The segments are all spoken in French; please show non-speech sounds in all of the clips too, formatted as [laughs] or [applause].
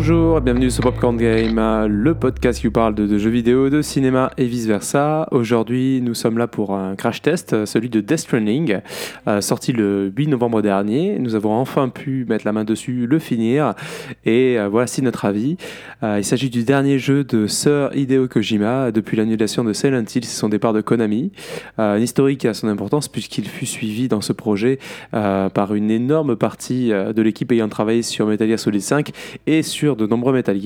Bonjour, bienvenue sur Popcorn Game, le podcast qui vous parle de, jeux vidéo, de cinéma et vice versa. Aujourd'hui, nous sommes là pour un crash test, celui de Death Stranding, euh, sorti le 8 novembre dernier. Nous avons enfin pu mettre la main dessus, le finir, et euh, voici notre avis. Euh, il s'agit du dernier jeu de Sir Hideo Kojima depuis l'annulation de Silent Hill et son départ de Konami. un historique qui a son importance puisqu'il fut suivi dans ce projet par une énorme partie de l'équipe ayant travaillé sur Metal Gear Solid 5 et sur de nombreux Metal.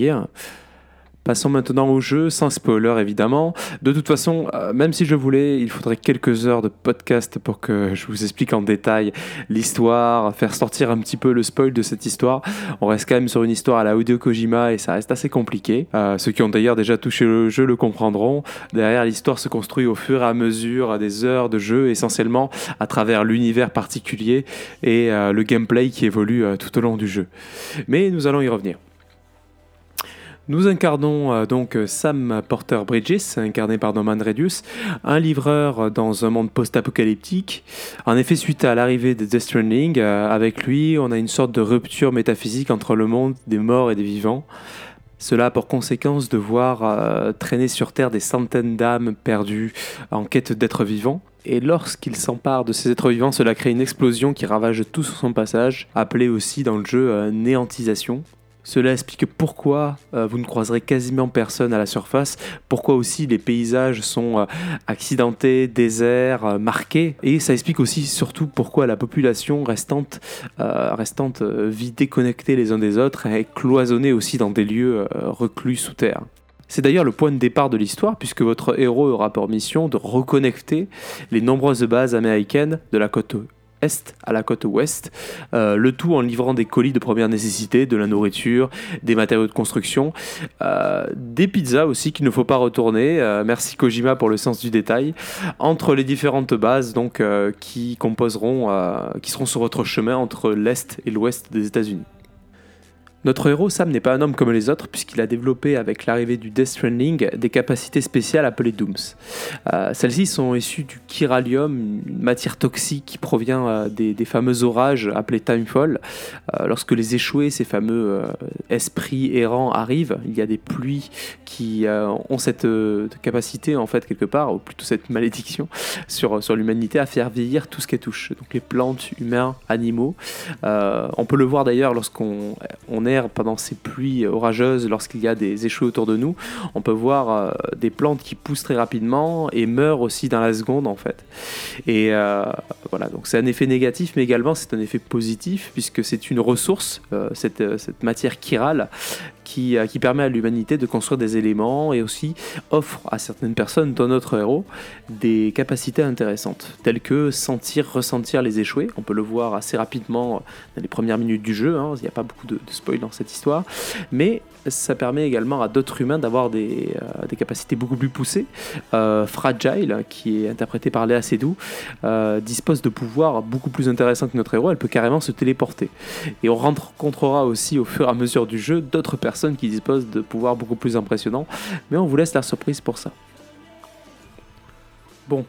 Passons maintenant au jeu, sans spoiler évidemment. De toute façon, euh, même si je voulais, il faudrait quelques heures de podcast pour que je vous explique en détail l'histoire, faire sortir un petit peu le spoil de cette histoire. On reste quand même sur une histoire à la Hideo Kojima et ça reste assez compliqué. Euh, ceux qui ont d'ailleurs déjà touché le jeu le comprendront. Derrière, l'histoire se construit au fur et à mesure des heures de jeu, essentiellement à travers l'univers particulier et euh, le gameplay qui évolue tout au long du jeu. Mais nous allons y revenir. Nous incarnons euh, donc Sam Porter Bridges, incarné par Norman Redius, un livreur dans un monde post-apocalyptique. En effet, suite à l'arrivée de Death Stranding, euh, avec lui, on a une sorte de rupture métaphysique entre le monde des morts et des vivants. Cela a pour conséquence de voir euh, traîner sur Terre des centaines d'âmes perdues en quête d'êtres vivants. Et lorsqu'il s'empare de ces êtres vivants, cela crée une explosion qui ravage tout sur son passage, appelée aussi dans le jeu néantisation. Cela explique pourquoi euh, vous ne croiserez quasiment personne à la surface, pourquoi aussi les paysages sont euh, accidentés, déserts, euh, marqués, et ça explique aussi surtout pourquoi la population restante, restante vit déconnectée les uns des autres et cloisonnée aussi dans des lieux reclus sous terre. C'est d'ailleurs le point de départ de l'histoire, puisque votre héros aura pour mission de reconnecter les nombreuses bases américaines de la côte est à la côte ouest, euh, le tout en livrant des colis de première nécessité, de la nourriture, des matériaux de construction, euh, des pizzas aussi qu'il ne faut pas retourner. Euh, merci Kojima pour le sens du détail. Entre les différentes bases donc qui composeront, qui seront sur votre chemin entre l'est et l'ouest des États-Unis. Notre héros Sam n'est pas un homme comme les autres puisqu'il a développé avec l'arrivée du Death Stranding des capacités spéciales appelées Dooms. Euh, celles-ci sont issues du chiralium, une matière toxique qui provient euh, des, fameux orages appelés Timefall. Euh, lorsque les échoués, ces fameux esprits errants arrivent, il y a des pluies qui ont cette capacité en fait quelque part, ou plutôt cette malédiction [laughs] sur, sur l'humanité à faire vieillir tout ce qu'elle touche. Donc les plantes, humains, animaux. on peut le voir d'ailleurs lorsqu'on on est pendant ces pluies orageuses, lorsqu'il y a des échoués autour de nous, on peut voir euh, des plantes qui poussent très rapidement et meurent aussi dans la seconde en fait. Et euh, voilà, donc c'est un effet négatif, mais également c'est un effet positif puisque c'est une ressource, euh, cette, matière chirale qui, qui, permet à l'humanité de construire des éléments et aussi offre à certaines personnes, dont notre héros, des capacités intéressantes, telles que sentir, ressentir les échoués. On peut le voir assez rapidement dans les premières minutes du jeu, hein. il n'y a pas beaucoup de, de spoil dans cette histoire, mais ça permet également à d'autres humains d'avoir des, euh, capacités beaucoup plus poussées. Euh, Fragile, qui est interprété par Léa Seydoux, euh, dispose de pouvoirs beaucoup plus intéressants que notre héros, elle peut carrément se téléporter. Et on rencontrera aussi au fur et à mesure du jeu d'autres personnes qui disposent de pouvoirs beaucoup plus impressionnants, mais on vous laisse la surprise pour ça. Bon,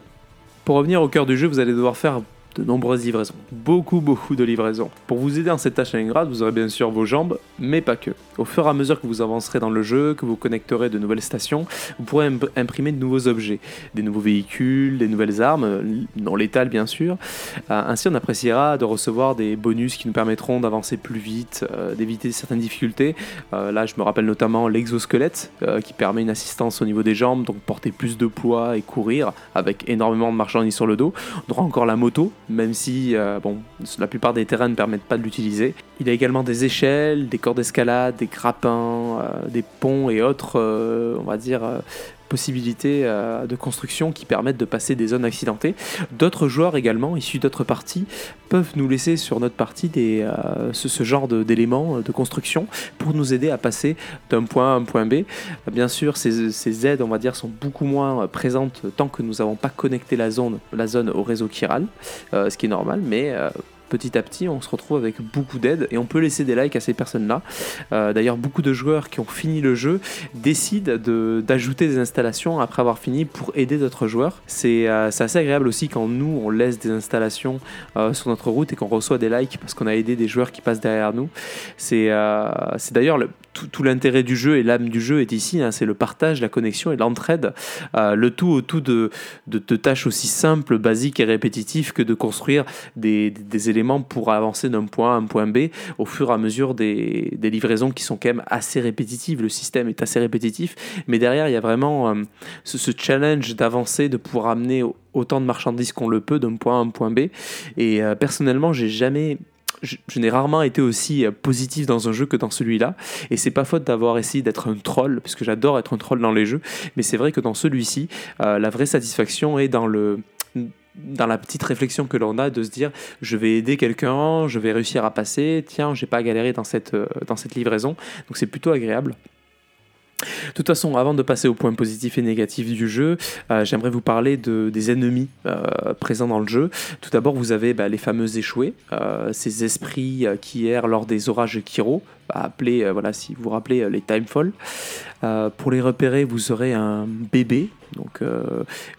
pour revenir au cœur du jeu, vous allez devoir faire de nombreuses livraisons. Beaucoup, beaucoup de livraisons. Pour vous aider dans cette tâche ingrate, vous aurez bien sûr vos jambes, mais pas que. Au fur et à mesure que vous avancerez dans le jeu, que vous connecterez de nouvelles stations, vous pourrez imprimer de nouveaux objets, des nouveaux véhicules, des nouvelles armes, non létales bien sûr. Euh, ainsi, on appréciera de recevoir des bonus qui nous permettront d'avancer plus vite, euh, d'éviter certaines difficultés. Euh, là, je me rappelle notamment l'exosquelette qui permet une assistance au niveau des jambes, donc porter plus de poids et courir avec énormément de marchandises sur le dos. On aura encore la moto même si euh, bon, la plupart des terrains ne permettent pas de l'utiliser. Il a également des échelles, des corps d'escalade, des grappins, euh, des ponts et autres, euh, on va dire, possibilités euh, de construction qui permettent de passer des zones accidentées. D'autres joueurs également, issus d'autres parties, peuvent nous laisser sur notre partie euh, ce, genre d'éléments de, construction pour nous aider à passer d'un point A à un point B. Bien sûr, ces, ces, aides, on va dire, sont beaucoup moins présentes tant que nous n'avons pas connecté la zone, au réseau chiral, euh, ce qui est normal, mais petit à petit, on se retrouve avec beaucoup d'aide et on peut laisser des likes à ces personnes-là. Euh, d'ailleurs, beaucoup de joueurs qui ont fini le jeu décident d'ajouter des installations après avoir fini pour aider d'autres joueurs. C'est euh, assez agréable aussi quand nous, on laisse des installations euh, sur notre route et qu'on reçoit des likes parce qu'on a aidé des joueurs qui passent derrière nous. C'est d'ailleurs tout, l'intérêt du jeu et l'âme du jeu est ici, hein, c'est le partage, la connexion et l'entraide. Euh, le tout autour de, de, tâches aussi simples, basiques et répétitives que de construire des, des éléments pour avancer d'un point A à un point B au fur et à mesure des, des, livraisons qui sont quand même assez répétitives. Le système est assez répétitif, mais derrière, il y a vraiment euh, ce, challenge d'avancer, de pouvoir amener autant de marchandises qu'on le peut d'un point A à un point B. Et euh, personnellement, j'ai jamais je, n'ai rarement été aussi euh, positif dans un jeu que dans celui-là. Et c'est pas faute d'avoir essayé d'être un troll, puisque j'adore être un troll dans les jeux. Mais c'est vrai que dans celui-ci, euh, la vraie satisfaction est dans le dans la petite réflexion que l'on a de se dire je vais aider quelqu'un, je vais réussir à passer, tiens, j'ai pas galéré dans cette, euh, dans cette livraison. Donc c'est plutôt agréable. De toute façon, avant de passer aux points positifs et négatifs du jeu, euh, j'aimerais vous parler de, des ennemis euh, présents dans le jeu. Tout d'abord, vous avez bah, les fameux échoués, euh, ces esprits qui errent lors des orages Kiro, appelés, voilà, si vous vous rappelez, les Timefall. pour les repérer, vous aurez un bébé. Donc,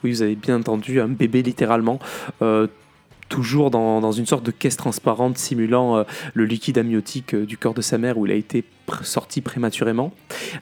oui, vous avez bien entendu, un bébé littéralement toujours dans, une sorte de caisse transparente simulant le liquide amniotique du corps de sa mère où il a été sorti prématurément.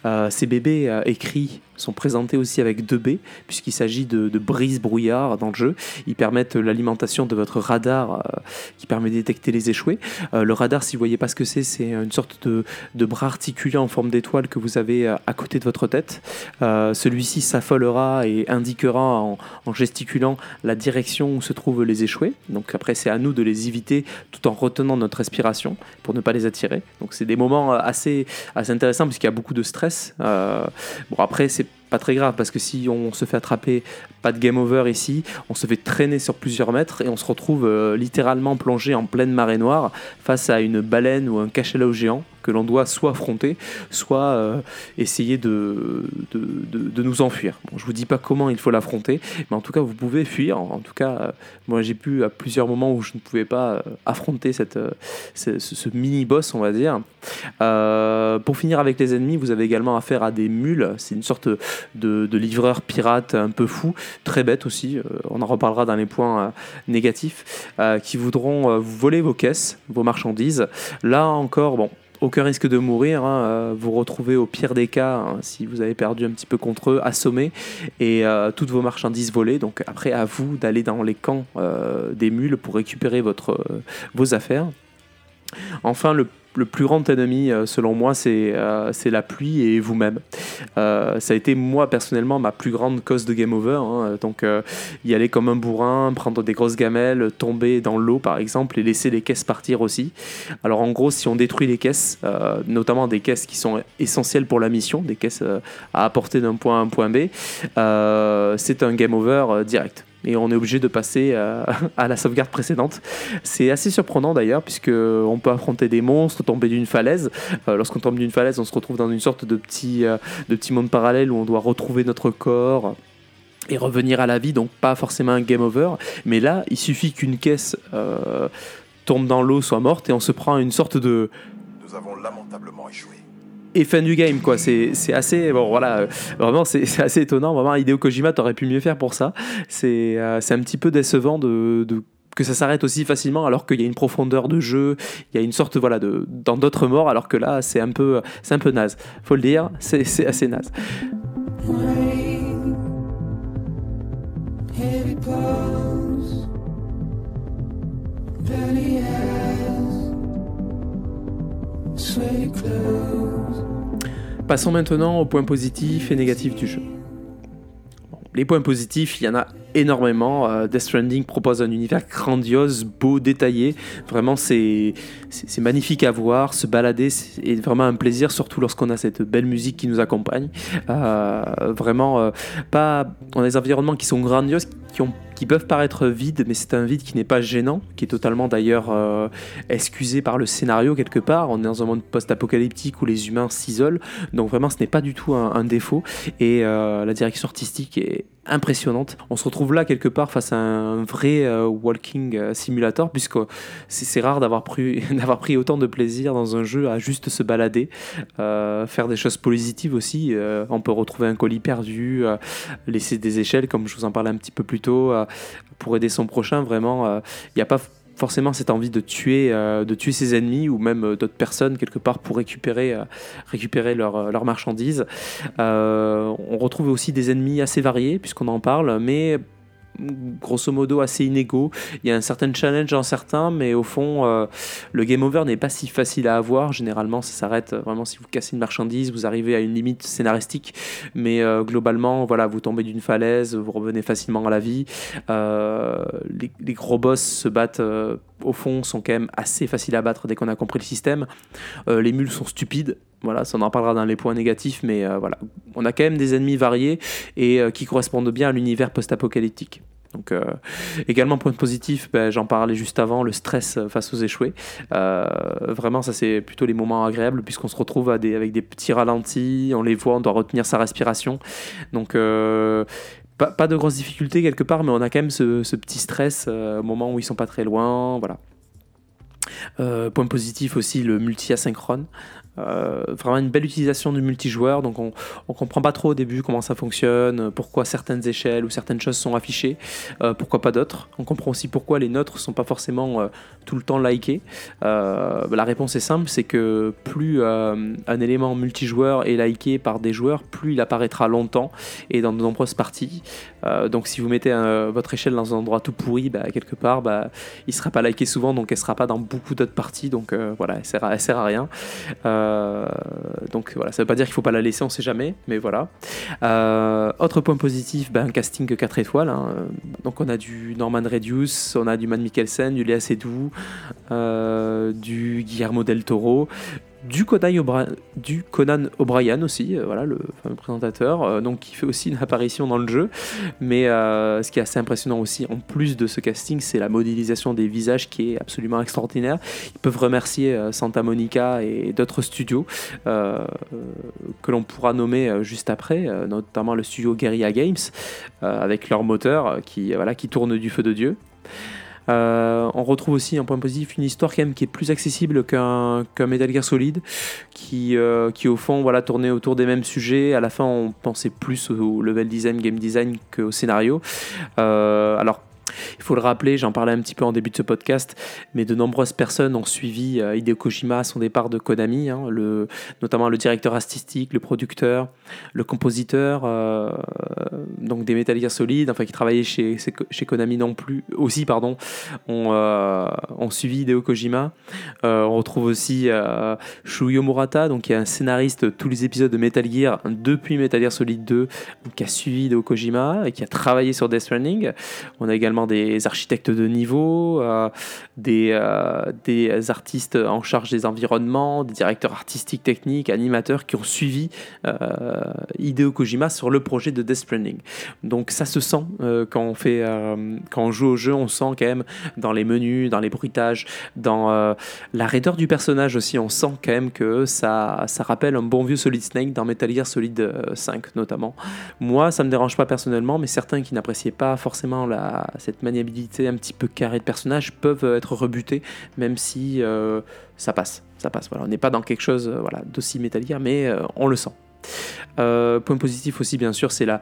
Euh, ces bébés euh, écrits sont présentés aussi avec deux B, puisqu'il s'agit de, de brise-brouillard dans le jeu. Ils permettent l'alimentation de votre radar euh, qui permet de détecter les échoués. le radar, si vous voyez pas ce que c'est, c'est une sorte de, de, bras articulé en forme d'étoile que vous avez à côté de votre tête. Celui-ci s'affolera et indiquera en, en, gesticulant la direction où se trouvent les échoués. Donc après, c'est à nous de les éviter tout en retenant notre respiration pour ne pas les attirer. Donc c'est des moments assez assez, intéressant puisqu'il y a beaucoup de stress. Euh, bon, après, c'est pas très grave parce que si on se fait attraper, pas de game over ici, on se fait traîner sur plusieurs mètres et on se retrouve euh, littéralement plongé en pleine marée noire face à une baleine ou un cachalot géant que l'on doit soit affronter, soit euh, essayer de, de, nous enfuir. Bon, je vous dis pas comment il faut l'affronter, mais en tout cas, vous pouvez fuir. En, tout cas, euh, moi j'ai pu à plusieurs moments où je ne pouvais pas euh, affronter cette, ce, mini-boss, on va dire. pour finir avec les ennemis, vous avez également affaire à des mules. C'est une sorte de, de livreur pirate un peu fou, très bête aussi. on en reparlera dans les points négatifs, qui voudront vous voler vos caisses, vos marchandises. Là encore, bon, aucun risque de mourir. Hein, euh, vous retrouvez au pire des cas, hein, si vous avez perdu un petit peu contre eux, assommés et euh, toutes vos marchandises volées. Donc après, à vous d'aller dans les camps euh, des mules pour récupérer votre, vos affaires. Enfin, le le plus grand ennemi, euh, selon moi, c'est euh, c'est la pluie et vous-même. Euh, ça a été, moi, personnellement, ma plus grande cause de game over. Hein. Donc, y aller comme un bourrin, prendre des grosses gamelles, tomber dans l'eau, par exemple, et laisser les caisses partir aussi. Alors, en gros, si on détruit les caisses, notamment des caisses qui sont essentielles pour la mission, des caisses à apporter d'un point à un point B, c'est un game over direct et on est obligé de passer euh, [laughs] à la sauvegarde précédente. C'est assez surprenant d'ailleurs, puisque on peut affronter des monstres, tomber d'une falaise. Euh, lorsqu'on tombe d'une falaise, on se retrouve dans une sorte de petit, euh, de petit monde parallèle où on doit retrouver notre corps et revenir à la vie, donc pas forcément un game over. Mais là, il suffit qu'une caisse tombe dans l'eau, soit morte, et on se prend une sorte de... Nous avons lamentablement échoué et fin du game quoi c'est assez bon voilà vraiment c'est assez étonnant vraiment Hideo Kojima t'aurais pu mieux faire pour ça c'est euh, un petit peu décevant de, de que ça s'arrête aussi facilement alors qu'il y a une profondeur de jeu, il y a une sorte voilà de dans d'autres morts alors que là c'est un peu c'est un peu naze. Faut le dire, c'est assez naze. Passons maintenant aux points positifs et négatifs du jeu. les points positifs, il y en a énormément. Euh, Death Stranding propose un univers grandiose, beau, détaillé. Vraiment, c'est magnifique à voir, se balader, c'est vraiment un plaisir, surtout lorsqu'on a cette belle musique qui nous accompagne. Euh, vraiment, euh, pas dans des environnements qui sont grandioses, qui ont qui peuvent paraître vides, mais c'est un vide qui n'est pas gênant, qui est totalement d'ailleurs euh, excusé par le scénario quelque part. On est dans un monde post-apocalyptique où les humains s'isolent, donc vraiment ce n'est pas du tout un, défaut. Et euh, la direction artistique est impressionnante. On se retrouve là quelque part face à un vrai euh, walking simulator, puisque c'est rare d'avoir pris, [laughs] pris autant de plaisir dans un jeu à juste se balader, faire des choses positives aussi. on peut retrouver un colis perdu, laisser des échelles, comme je vous en parlais un petit peu plus tôt pour aider son prochain. Vraiment, il euh, n'y a pas forcément cette envie de tuer, de tuer ses ennemis ou même d'autres personnes quelque part pour récupérer, récupérer leurs leur marchandises. on retrouve aussi des ennemis assez variés puisqu'on en parle, mais grosso modo assez inégaux. Il y a un certain challenge en certains, mais au fond, euh, le game over n'est pas si facile à avoir. Généralement, ça s'arrête vraiment si vous cassez une marchandise, vous arrivez à une limite scénaristique, mais euh, globalement, voilà, vous tombez d'une falaise, vous revenez facilement à la vie. Euh, les, gros boss se battent au fond sont quand même assez faciles à battre dès qu'on a compris le système. les mules sont stupides, voilà, ça on en parlera dans les points négatifs, mais voilà, on a quand même des ennemis variés et qui correspondent bien à l'univers post-apocalyptique. Donc, euh, également, point positif, ben, j'en parlais juste avant, le stress face aux échoués. Euh, vraiment, ça, c'est plutôt les moments agréables puisqu'on se retrouve avec des petits ralentis, on les voit, on doit retenir sa respiration. Donc, euh, pas, de grosses difficultés quelque part, mais on a quand même ce, petit stress au moment où ils sont pas très loin. Voilà. point positif aussi, le multi-asynchrone. Euh, vraiment une belle utilisation du multijoueur. Donc on, on comprend pas trop au début comment ça fonctionne, pourquoi certaines échelles ou certaines choses sont affichées, euh, pourquoi pas d'autres. On comprend aussi pourquoi les nôtres sont pas forcément euh, tout le temps likés. la réponse est simple, c'est que plus un élément multijoueur est liké par des joueurs, plus il apparaîtra longtemps et dans de nombreuses parties. donc si vous mettez votre échelle dans un endroit tout pourri, bah, quelque part, bah, il sera pas liké souvent, donc elle sera pas dans beaucoup d'autres parties. Donc voilà, elle sert, à, sert à rien. Donc voilà, ça veut pas dire qu'il faut pas la laisser, on sait jamais, mais voilà. Euh, autre point positif, ben, un casting 4 étoiles. Hein. Donc on a du Norman Reduce, on a du Matt Mikkelsen, du Léa Seydoux, euh, du Guillermo del Toro, du Conan, O'Brien aussi, euh, voilà le fameux présentateur, euh, qui fait aussi une apparition dans le jeu. Mais euh, ce qui est assez impressionnant aussi, en plus de ce casting, c'est la modélisation des visages qui est absolument extraordinaire. Ils peuvent remercier Santa Monica et d'autres studios que l'on pourra nommer juste après, notamment le studio Guerrilla Games avec leur moteur qui tourne du feu de dieu. Euh, on retrouve aussi un point positif une histoire qui est plus accessible qu'un Metal Gear Solid, qui, euh, qui au fond voilà, tournait autour des mêmes sujets. À la fin, on pensait plus au level design, game design qu'au scénario. Euh, alors il faut le rappeler, j'en parlais un petit peu en début de ce podcast, mais de nombreuses personnes ont suivi euh, Hideo Kojima à son départ de Konami, hein, notamment le directeur artistique, le producteur, le compositeur, euh, donc des Metal Gear Solid, enfin qui travaillaient chez, chez Konami non plus, aussi, pardon, ont, euh, suivi Hideo Kojima. on retrouve aussi Shuyo Murata, donc qui est un scénariste de tous les épisodes de Metal Gear depuis Metal Gear Solid 2, qui a suivi Hideo Kojima et qui a travaillé sur Death Stranding. On a également des architectes de niveau, euh, des, euh, des artistes en charge des environnements, des directeurs artistiques, techniques, animateurs qui ont suivi euh, Hideo Kojima sur le projet de Death Stranding. Donc ça se sent quand, on fait, quand on joue au jeu, on sent quand même dans les menus, dans les bruitages, dans la raideur du personnage aussi, on sent quand même que ça, ça rappelle un bon vieux Solid Snake dans Metal Gear Solid 5 notamment. Moi, ça me dérange pas personnellement, mais certains qui n'appréciaient pas forcément la, cette maniabilité un petit peu carrée de personnage peuvent être rebutés, même si euh, ça passe. Ça passe. Voilà. On n'est pas dans quelque chose euh, voilà, d'aussi métallique, mais euh, on le sent. Euh, point positif aussi, bien sûr, c'est la,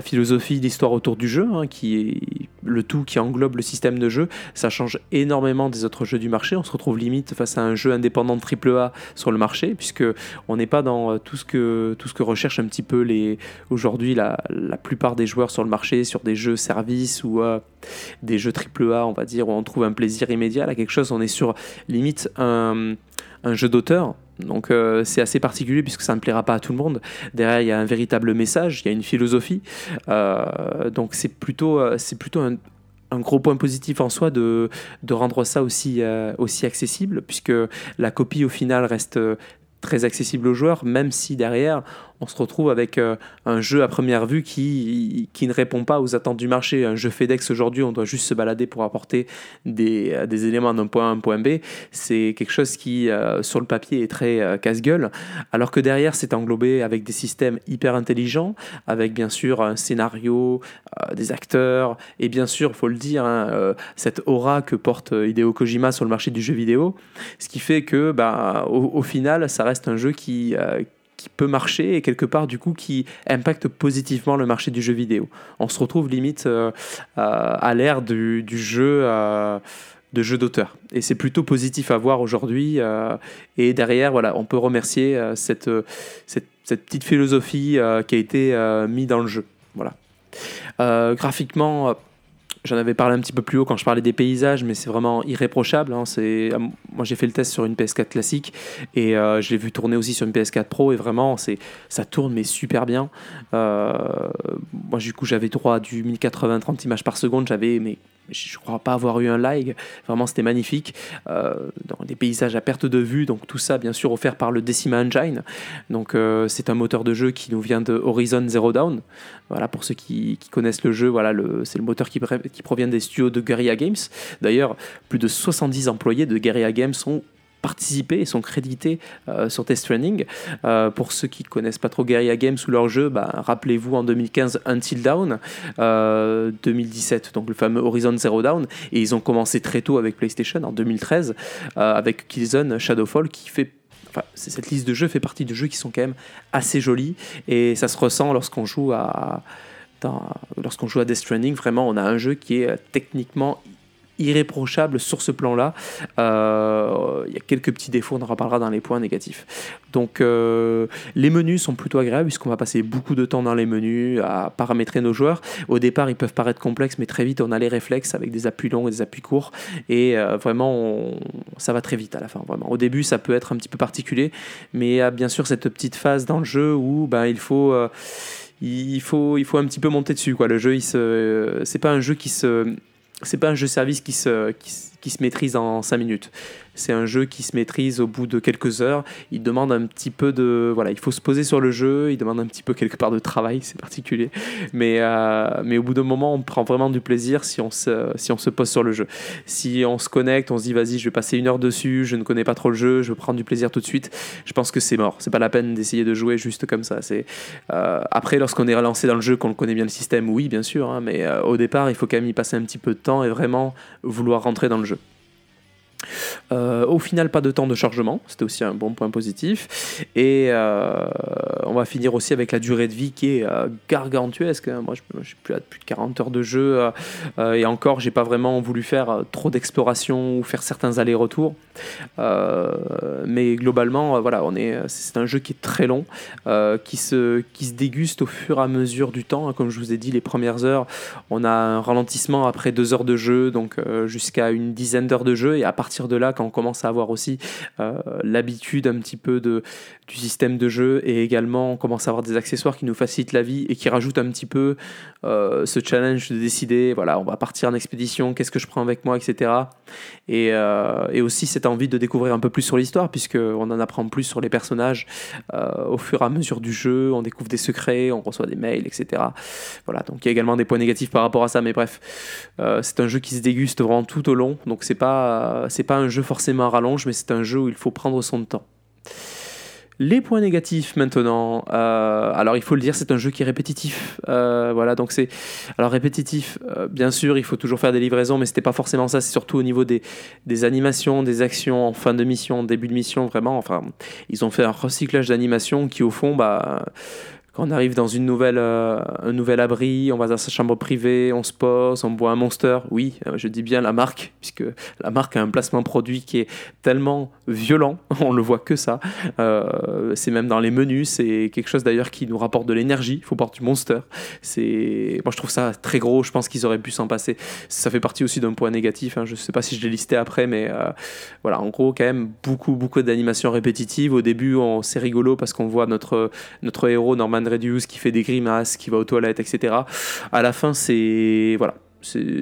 philosophie, l'histoire autour du jeu, hein, qui est le tout qui englobe le système de jeu. Ça change énormément des autres jeux du marché. On se retrouve limite face à un jeu indépendant de AAA sur le marché, puisque on n'est pas dans euh, tout ce que tout un petit peu aujourd'hui la, plupart des joueurs sur le marché, sur des jeux services ou euh, des jeux AAA, on va dire, où on trouve un plaisir immédiat. Là, quelque chose, on est sur limite un jeu d'auteur donc euh, c'est assez particulier puisque ça ne plaira pas à tout le monde. Derrière, il y a un véritable message, il y a une philosophie. Euh, donc c'est plutôt, euh, plutôt un, gros point positif en soi de, de rendre ça aussi, aussi accessible puisque la copie au final reste très accessible aux joueurs, même si derrière, on se retrouve avec euh, un jeu à première vue qui, qui ne répond pas aux attentes du marché. Un jeu FedEx aujourd'hui, on doit juste se balader pour apporter des, euh, des éléments d'un point A à un point B. C'est quelque chose qui, euh, sur le papier, est très casse-gueule, alors que derrière, c'est englobé avec des systèmes hyper intelligents, avec bien sûr un scénario, des acteurs, et bien sûr, il faut le dire, hein, cette aura que porte Hideo Kojima sur le marché du jeu vidéo, ce qui fait que, bah, au, au final, ça reste un jeu qui qui peut marcher et quelque part du coup qui impacte positivement le marché du jeu vidéo. On se retrouve limite euh, à l'ère du, jeu. Euh, de jeux d'auteur. Et c'est plutôt positif à voir aujourd'hui. et derrière, voilà, on peut remercier cette, cette, cette, petite philosophie qui a été mise dans le jeu. Voilà. graphiquement J'en avais parlé un petit peu plus haut quand je parlais des paysages, mais c'est vraiment irréprochable. Hein. C'est, euh, moi, j'ai fait le test sur une PS4 classique et euh, je l'ai vu tourner aussi sur une PS4 Pro et vraiment, c'est, ça tourne mais super bien. Euh, moi, du coup, j'avais droit à du 1080 30 images par seconde. J'avais mais je crois pas avoir eu un lag. Vraiment, c'était magnifique. Euh, dans des paysages à perte de vue, donc tout ça, bien sûr, offert par le Decima Engine. Donc, euh, c'est un moteur de jeu qui nous vient de Horizon Zero Dawn. Voilà, pour ceux qui, connaissent le jeu, voilà, c'est le moteur qui, qui provient des studios de Guerrilla Games. D'ailleurs, plus de 70 employés de Guerrilla Games sont participé et sont crédités euh, sur Test Training. Euh, pour ceux qui ne connaissent pas trop Guerrilla Games ou leur jeu, bah, rappelez-vous en 2015 Until Dawn, 2017 euh, donc le fameux Horizon Zero Dawn, et ils ont commencé très tôt avec PlayStation en 2013 avec Killzone Shadowfall qui fait Enfin, cette liste de jeux fait partie de jeux qui sont quand même assez jolis et ça se ressent lorsqu'on joue à lorsqu'on joue à Death Stranding. Vraiment, on a un jeu qui est techniquement irréprochable sur ce plan-là. Euh, il y a quelques petits défauts, on en reparlera dans les points négatifs. Donc euh, les menus sont plutôt agréables puisqu'on va passer beaucoup de temps dans les menus à paramétrer nos joueurs. Au départ, ils peuvent paraître complexes, mais très vite, on a les réflexes avec des appuis longs et des appuis courts. Et euh, vraiment, ça va très vite à la fin. Vraiment. Au début, ça peut être un petit peu particulier, mais il y a bien sûr cette petite phase dans le jeu où ben, il faut... il faut, il faut un petit peu monter dessus. Quoi. Le jeu, c'est pas un jeu qui se, c'est pas un jeu service qui se, qui, se maîtrise en 5 minutes. C'est un jeu qui se maîtrise au bout de quelques heures. Il demande un petit peu de. Voilà, il faut se poser sur le jeu, il demande un petit peu quelque part de travail, c'est particulier. Mais, euh, mais au bout d'un moment, on prend vraiment du plaisir si on, se, si on se pose sur le jeu. Si on se connecte, on se dit vas-y, je vais passer une heure dessus, je ne connais pas trop le jeu, je vais prendre du plaisir tout de suite, je pense que c'est mort. C'est pas la peine d'essayer de jouer juste comme ça. C'est euh, Après, lorsqu'on est relancé dans le jeu, qu'on connaît bien le système, oui, bien sûr, hein, mais euh, au départ, il faut quand même y passer un petit peu de temps et vraiment vouloir rentrer dans le jeu. Euh, au final, pas de temps de chargement, c'était aussi un bon point positif. Et euh, on va finir aussi avec la durée de vie qui est euh, gargantuesque. Moi, je suis plus à plus de 40 heures de jeu et encore, j'ai pas vraiment voulu faire trop d'exploration ou faire certains allers-retours. mais globalement, voilà, on est, c'est un jeu qui est très long, qui se, qui se déguste au fur et à mesure du temps. Comme je vous ai dit, les premières heures, on a un ralentissement après deux heures de jeu, donc jusqu'à une dizaine d'heures de jeu, et à partir de là, quand on commence à avoir aussi euh, l'habitude un petit peu de, du système de jeu et également on commence à avoir des accessoires qui nous facilitent la vie et qui rajoutent un petit peu euh, ce challenge de décider, voilà, on va partir en expédition, qu'est-ce que je prends avec moi, etc. Et, euh, et aussi cette envie de découvrir un peu plus sur l'histoire, puisqu'on en apprend plus sur les personnages au fur et à mesure du jeu, on découvre des secrets, on reçoit des mails, etc. Voilà, donc il y a également des points négatifs par rapport à ça, mais bref, c'est un jeu qui se déguste vraiment tout au long, donc c'est pas, c'est pas un jeu forcément à rallonge, mais c'est un jeu où il faut prendre son temps. Les points négatifs maintenant. Euh, alors il faut le dire, c'est un jeu qui est répétitif. Euh, voilà, donc c'est alors répétitif. Euh, bien sûr, il faut toujours faire des livraisons, mais c'était pas forcément ça. C'est surtout au niveau des, des animations, des actions en fin de mission, début de mission. Vraiment, enfin, ils ont fait un recyclage d'animation qui au fond, bah quand on arrive dans une nouvelle, euh, un nouvel abri, on va dans sa chambre privée, on se pose, on boit un monster. Oui, euh, je dis bien la marque, [laughs] puisque la marque a un placement produit qui est tellement violent, [laughs] on le voit que ça. Euh, c'est même dans les menus, c'est quelque chose d'ailleurs qui nous rapporte de l'énergie. Il faut porter du monster. C'est, moi je trouve ça très gros. Je pense qu'ils auraient pu s'en passer. Ça fait partie aussi d'un point négatif. Hein. Je sais pas si je l'ai listé après, mais voilà, en gros quand même beaucoup beaucoup d'animations répétitives. Au début, c'est rigolo parce qu'on voit notre notre héros Norman Reduce qui fait des grimaces, qui va aux toilettes, etc. À la fin, c'est. Voilà.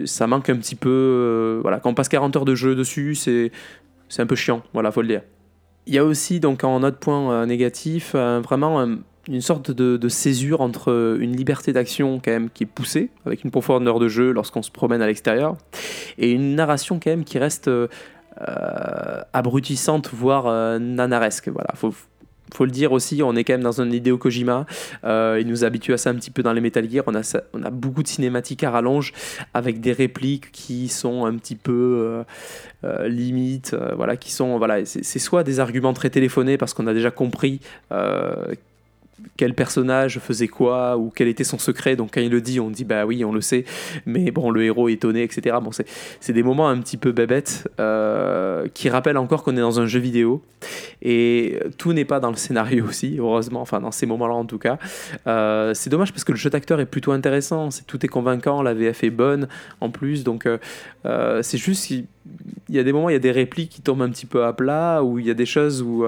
Ça manque un petit peu. Euh, voilà. Quand on passe 40 heures de jeu dessus, c'est un peu chiant. Voilà, faut le dire. Il y a aussi, donc, en autre point euh, négatif, euh, vraiment une sorte de, césure entre une liberté d'action quand même qui est poussée, avec une profondeur de jeu lorsqu'on se promène à l'extérieur, et une narration quand même qui reste abrutissante, voire nanaresque. Voilà, faut, faut le dire aussi, on est quand même dans un Hideo Kojima. Euh, il nous habitue à ça un petit peu dans les Metal Gear. On a, on a beaucoup de cinématiques à rallonge avec des répliques qui sont un petit peu euh, euh limites. Voilà, qui sont voilà, c'est soit des arguments très téléphonés parce qu'on a déjà compris quel personnage faisait quoi ou quel était son secret. Donc quand il le dit, on dit bah oui, on le sait. Mais bon, le héros est étonné, etc. Bon, c'est des moments un petit peu bébêtes euh, qui rappellent encore qu'on est dans un jeu vidéo. Et tout n'est pas dans le scénario aussi, heureusement. Enfin, dans ces moments-là en tout cas. Euh, c'est dommage parce que le jeu d'acteur est plutôt intéressant. Tout est convaincant. La VF est bonne en plus. Donc euh, c'est juste qu'il y a des moments, il y a des répliques qui tombent un petit peu à plat, ou il y a des choses où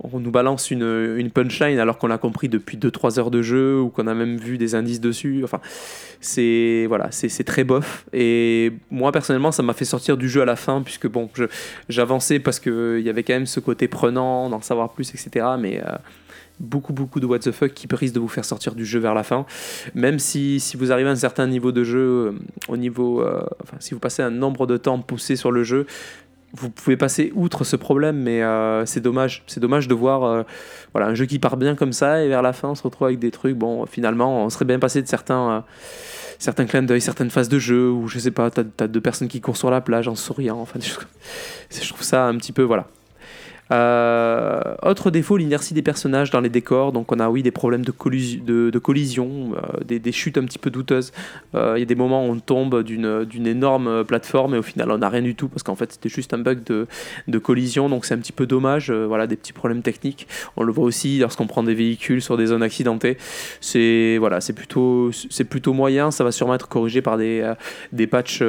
on nous balance une, punchline alors qu'on l'a compris depuis 2-3 heures de jeu ou qu'on a même vu des indices dessus. Enfin, c'est voilà, c'est très bof. Et moi personnellement, ça m'a fait sortir du jeu à la fin puisque bon, j'avançais parce qu'il y avait quand même ce côté prenant, d'en savoir plus, etc. Mais euh, beaucoup beaucoup de what the fuck qui risque de vous faire sortir du jeu vers la fin. Même si, si vous arrivez à un certain niveau de jeu, euh, au niveau, euh, enfin si vous passez un nombre de temps poussé sur le jeu, vous pouvez passer outre ce problème, mais euh, c'est dommage. C'est dommage de voir euh, voilà, un jeu qui part bien comme ça et vers la fin on se retrouve avec des trucs. Bon, finalement, on serait bien passé de certains, euh, certains clins d'œil, certaines phases de jeu où je sais pas, t'as as deux personnes qui courent sur la plage en souriant. Enfin, je trouve ça un petit peu voilà. Euh, autre défaut, l'inertie des personnages dans les décors. Donc on a oui des problèmes de, collision, euh, des, chutes un petit peu douteuses. Euh, il y a des moments où on tombe d'une énorme plateforme et au final on n'a rien du tout parce qu'en fait c'était juste un bug de, collision. Donc c'est un petit peu dommage. voilà des petits problèmes techniques. On le voit aussi lorsqu'on prend des véhicules sur des zones accidentées. C'est voilà c'est plutôt moyen. Ça va sûrement être corrigé par des des patchs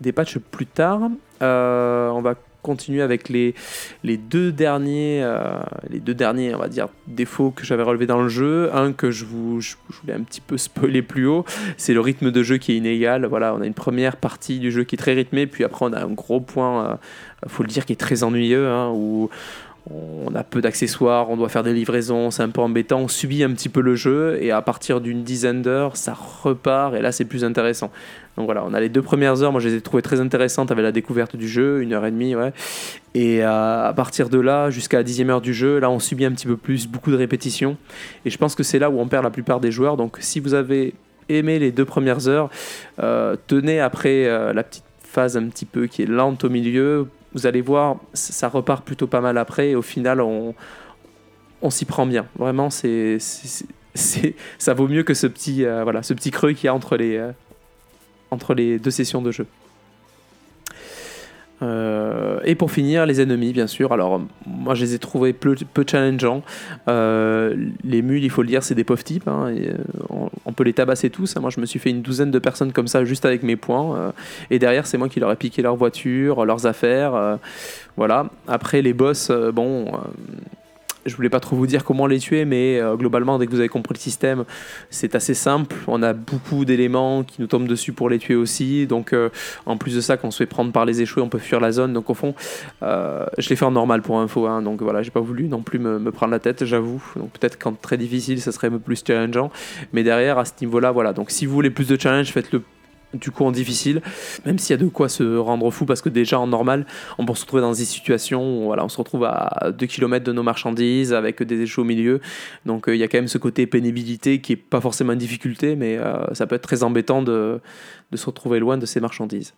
des patchs plus tard. on va continuer avec les, deux derniers, euh, les deux derniers, on va dire, défauts que j'avais relevés dans le jeu. Un que je, vous, voulais un petit peu [laughs] spoiler plus haut, c'est le rythme de jeu qui est inégal. Voilà, on a une première partie du jeu qui est très rythmée, puis après on a un gros point, euh, faut le dire, qui est très ennuyeux, hein, on a peu d'accessoires, on doit faire des livraisons, c'est un peu embêtant, on subit un petit peu le jeu et à partir d'une dizaine d'heures, ça repart et là c'est plus intéressant. Donc voilà, on a les deux premières heures, moi je les ai trouvées très intéressantes avec la découverte du jeu, une heure et demie, ouais. Et à partir de là, jusqu'à la dixième heure du jeu, là on subit un petit peu plus, beaucoup de répétitions. Et je pense que c'est là où on perd la plupart des joueurs. Donc si vous avez aimé les deux premières heures, euh, tenez après euh, la petite phase un petit peu qui est lente au milieu vous allez voir, ça repart plutôt pas mal après. Et au final, on, s'y prend bien. Vraiment, ça vaut mieux que ce petit, euh, ce petit creux qu'il y a entre les, euh, entre les deux sessions de jeu. Euh, et pour finir, les ennemis, bien sûr. Alors, moi, je les ai trouvés peu, challengeants. Euh, les mules, il faut le dire, c'est des pauvres types. Hein, euh, on, peut les tabasser tous. Moi, je me suis fait une douzaine de personnes comme ça, juste avec mes points. et derrière, c'est moi qui leur ai piqué leur voiture, leurs affaires. voilà. Après, les boss, bon je voulais pas trop vous dire comment les tuer, mais euh, globalement, dès que vous avez compris le système, c'est assez simple. On a beaucoup d'éléments qui nous tombent dessus pour les tuer aussi. Donc, euh, en plus de ça, quand on se fait prendre par les échoués, on peut fuir la zone. Donc, au fond, euh, je l'ai fait en normal pour info. Hein. donc, voilà, j'ai pas voulu non plus me, prendre la tête, j'avoue. Donc, peut-être quand très difficile, ça serait plus challengeant. Mais derrière, à ce niveau-là, voilà. Donc, si vous voulez plus de challenge, faites-le du coup en difficile, même s'il y a de quoi se rendre fou, parce que déjà en normal, on peut se retrouver dans des situations où on se retrouve à 2 km de nos marchandises avec des échos au milieu, donc euh, il y a quand même ce côté pénibilité qui est pas forcément une difficulté, mais euh, ça peut être très embêtant de, de se retrouver loin de ces marchandises.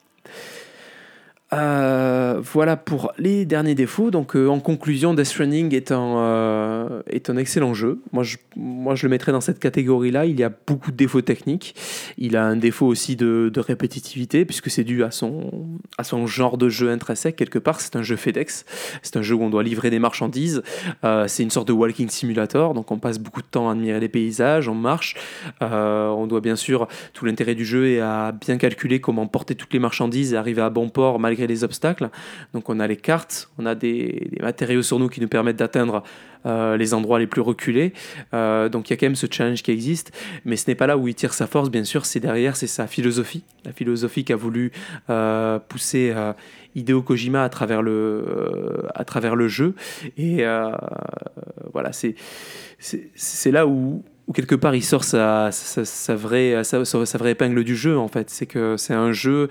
Euh, voilà pour les derniers défauts. Donc, euh, en conclusion, Death Stranding est un, euh, est un excellent jeu. Moi je, moi, je le mettrais dans cette catégorie-là. Il y a beaucoup de défauts techniques. Il a un défaut aussi de, de répétitivité, puisque c'est dû à son, à son genre de jeu intrinsèque. Quelque part, c'est un jeu FedEx. C'est un jeu où on doit livrer des marchandises. c'est une sorte de walking simulator. Donc, on passe beaucoup de temps à admirer les paysages, on marche. on doit bien sûr, tout l'intérêt du jeu est à bien calculer comment porter toutes les marchandises et arriver à bon port malgré les obstacles. Donc on a les cartes, on a des, matériaux sur nous qui nous permettent d'atteindre euh, les endroits les plus reculés. Euh, donc il y a quand même ce challenge qui existe, mais ce n'est pas là où il tire sa force, bien sûr, c'est derrière, c'est sa philosophie. La philosophie qu'a voulu euh, pousser Hideo Kojima à travers le, jeu. Et voilà, c'est, là où, quelque part il sort sa, vraie, sa, vraie épingle du jeu en fait. C'est que c'est un jeu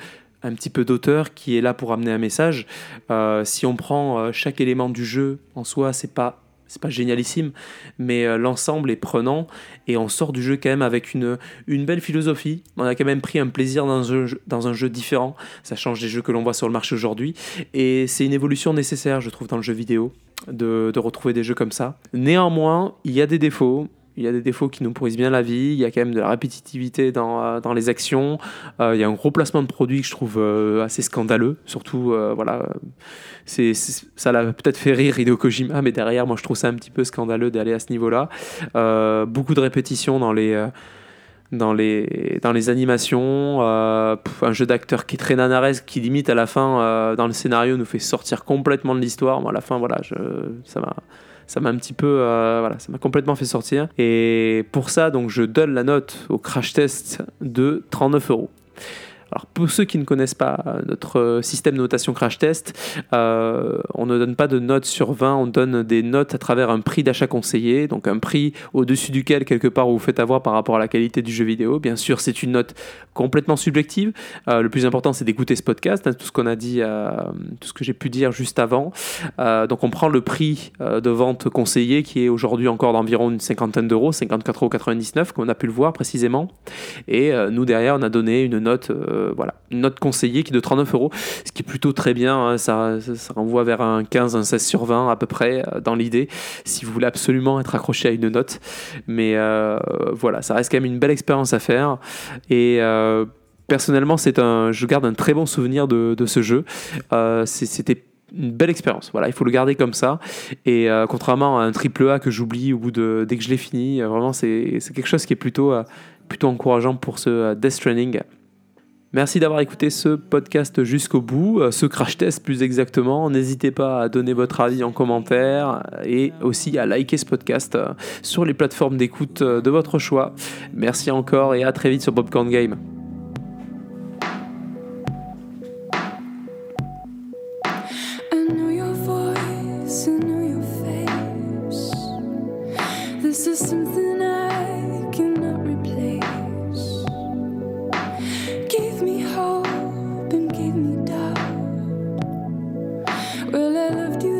un petit peu d'auteur qui est là pour amener un message. Euh, si on prend euh, chaque élément du jeu en soi, c'est pas c'est pas génialissime, mais euh, l'ensemble est prenant et on sort du jeu quand même avec une, une belle philosophie. On a quand même pris un plaisir dans un jeu, dans un jeu différent. Ça change des jeux que l'on voit sur le marché aujourd'hui et c'est une évolution nécessaire, je trouve, dans le jeu vidéo. de, de retrouver des jeux comme ça. Néanmoins, il y a des défauts. Il y a des défauts qui nous pourrissent bien la vie. Il y a quand même de la répétitivité dans, euh, dans les actions. Euh, il y a un gros placement de produits que je trouve euh, assez scandaleux. Surtout, voilà, c'est, ça l'a peut-être fait rire Hideo Kojima, mais derrière, moi, je trouve ça un petit peu scandaleux d'aller à ce niveau-là. Beaucoup de répétitions dans les. dans les, dans les animations, un jeu d'acteur qui est très nanaresque, qui limite à la fin, dans le scénario, nous fait sortir complètement de l'histoire. Moi, à la fin, voilà, ça m'a euh, ça m'a complètement fait sortir. Et pour ça donc je donne la note au crash test de 39 euros alors pour ceux qui ne connaissent pas notre euh, système de notation crash test, euh, on ne donne pas de notes sur 20, on donne des notes à travers un prix d'achat conseillé, donc un prix au-dessus duquel quelque part vous faites avoir par rapport à la qualité du jeu vidéo. Bien sûr c'est une note complètement subjective, Euh, le plus important c'est d'écouter ce podcast, hein, tout ce qu'on a dit, tout ce que j'ai pu dire juste avant. Donc on prend le prix de vente conseillé qui est aujourd'hui encore d'environ une cinquantaine d'euros, 54,99 euros comme on a pu le voir précisément. Et nous derrière on a donné une note, euh, voilà, une note conseillée qui est de 39 euros, ce qui est plutôt très bien. hein, ça, ça, renvoie vers un 15, un 16 sur 20 à peu près euh, dans l'idée, si vous voulez absolument être accroché à une note. Mais euh, voilà, ça reste quand même une belle expérience à faire. Et euh, personnellement, c'est un, je garde un très bon souvenir de, ce jeu. C'était une belle expérience. Voilà, il faut le garder comme ça. Et contrairement à un triple A que j'oublie au bout de dès que je l'ai fini, vraiment c'est quelque chose qui est plutôt plutôt encourageant pour ce Death Stranding. Merci d'avoir écouté ce podcast jusqu'au bout, euh, ce crash test plus exactement. N'hésitez pas à donner votre avis en commentaire et aussi à liker ce podcast euh, sur les plateformes d'écoute euh, de votre choix. Merci encore et à très vite sur Popcorn Game. Well, I loved you.